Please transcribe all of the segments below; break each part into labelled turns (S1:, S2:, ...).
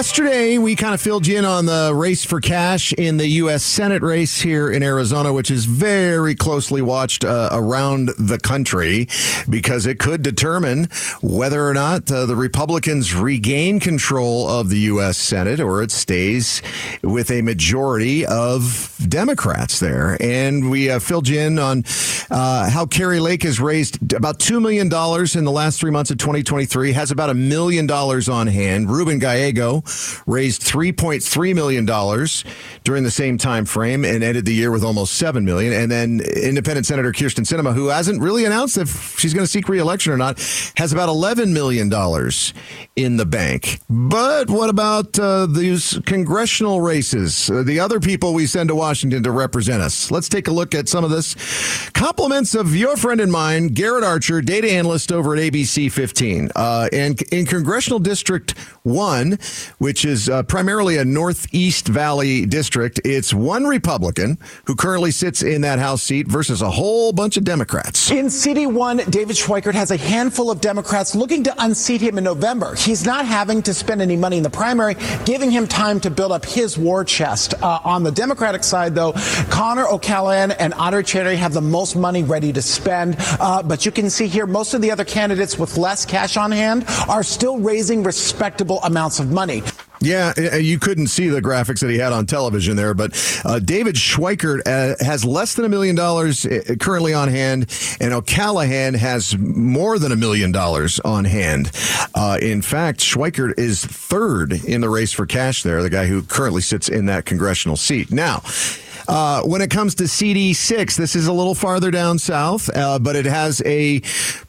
S1: Yesterday, we kind of filled you in on the race for cash in the U.S. Senate race here in Arizona, which is very closely watched uh, around the country because it could determine whether or not uh, the Republicans regain control of the U.S. Senate or it stays with a majority of Democrats there. And we uh, filled you in on uh, how Kari Lake has raised about $2 million in the last three months of 2023, has about a million dollars on hand. Ruben Gallego raised $3.3 million during the same time frame and ended the year with almost 7 million. And then independent Senator Kyrsten Sinema, who hasn't really announced if she's going to seek reelection or not, has about $11 million in the bank. But what about uh, these congressional races? Uh, the other people we send to Washington to represent us. Let's take a look at some of this. Compliments of your friend and mine, Garrett Archer, data analyst over at ABC 15. Uh, and in Congressional District 1, which is uh, primarily a Northeast Valley district. It's one Republican who currently sits in that House seat versus a whole bunch of Democrats.
S2: In CD1, David Schweikert has a handful of Democrats looking to unseat him in November. He's not having to spend any money in the primary, giving him time to build up his war chest. Uh, on the Democratic side, though, Conor O'Callaghan and Andrei Cherny have the most money ready to spend. Uh, but you can see here, most of the other candidates with less cash on hand are still raising respectable amounts of money.
S1: Yeah, you couldn't see the graphics that he had on television there, but uh, David Schweikert uh, has less than a million dollars uh, currently on hand, and O'Callaghan has more than a million dollars on hand. Uh, in fact, Schweikert is third in the race for cash there, the guy who currently sits in that congressional seat. Now, uh, when it comes to CD6, this is a little farther down south, uh, but it has a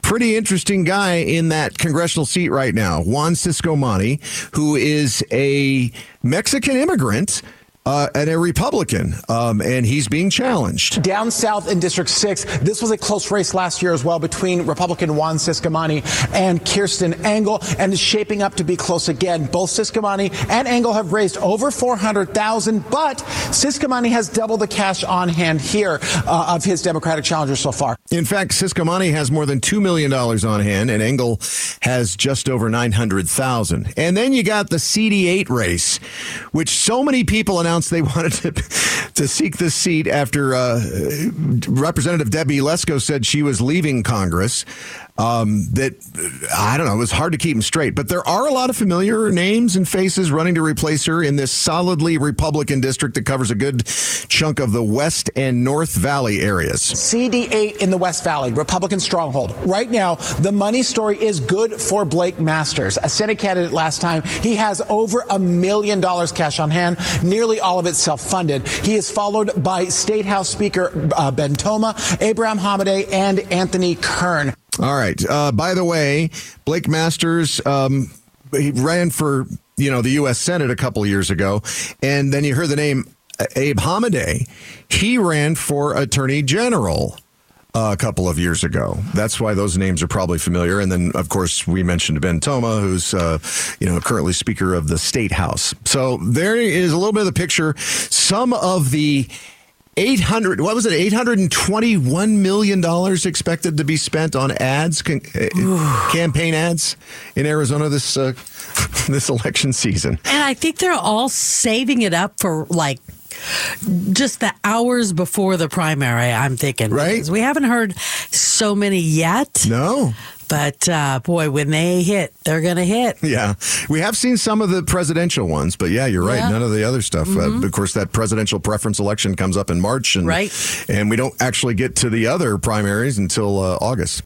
S1: pretty interesting guy in that congressional seat right now, Juan Ciscomani, who is a Mexican immigrant uh, and a Republican, um, and he's being challenged.
S2: Down south in District 6, this was a close race last year as well between Republican Juan Ciscomani and Kirsten Engel, and is shaping up to be close again. Both Ciscomani and Engel have raised over 400000 but Ciscomani has double the cash on hand here uh, of his Democratic challenger so far.
S1: In fact, Ciscomani has more than $2 million on hand, and Engel has just over 900000 And then you got the CD8 race, which so many people announced announced they wanted to, to seek this seat after uh, Representative Debbie Lesko said she was leaving Congress. Um, that I don't know, it was hard to keep them straight. But there are a lot of familiar names and faces running to replace her in this solidly Republican district that covers a good chunk of the West and North Valley areas.
S2: CD8 in the West Valley, Republican stronghold. Right now, the money story is good for Blake Masters, a Senate candidate last time. He has over a million dollars cash on hand, nearly all of it self-funded. He is followed by State House Speaker uh, Ben Toma, Abraham Hamadeh, and Anthony Kern.
S1: All right. Uh, by the way, Blake Masters, um, he ran for you know the U.S. Senate a couple years ago, and then you heard the name uh, Abe Hamadeh. He ran for Attorney General. Uh, a couple of years ago. That's why those names are probably familiar. And then, of course, we mentioned Ben Toma, who's uh, you know currently Speaker of the State House. So there is a little bit of the picture. Some of the 800 what was it 821 million dollars expected to be spent on ads uh, campaign ads in Arizona this uh, this election season
S3: and i think they're all saving it up for like just the hours before the primary i'm thinking
S1: right
S3: we haven't heard so many yet
S1: no
S3: but uh, boy, when they hit, they're going to hit.
S1: Yeah, we have seen some of the presidential ones, but yeah, you're right. Yeah. None of the other stuff. Uh, mm-hmm. Uh, of course, that presidential preference election comes up in March, and
S3: right,
S1: and we don't actually get to the other primaries until uh, August.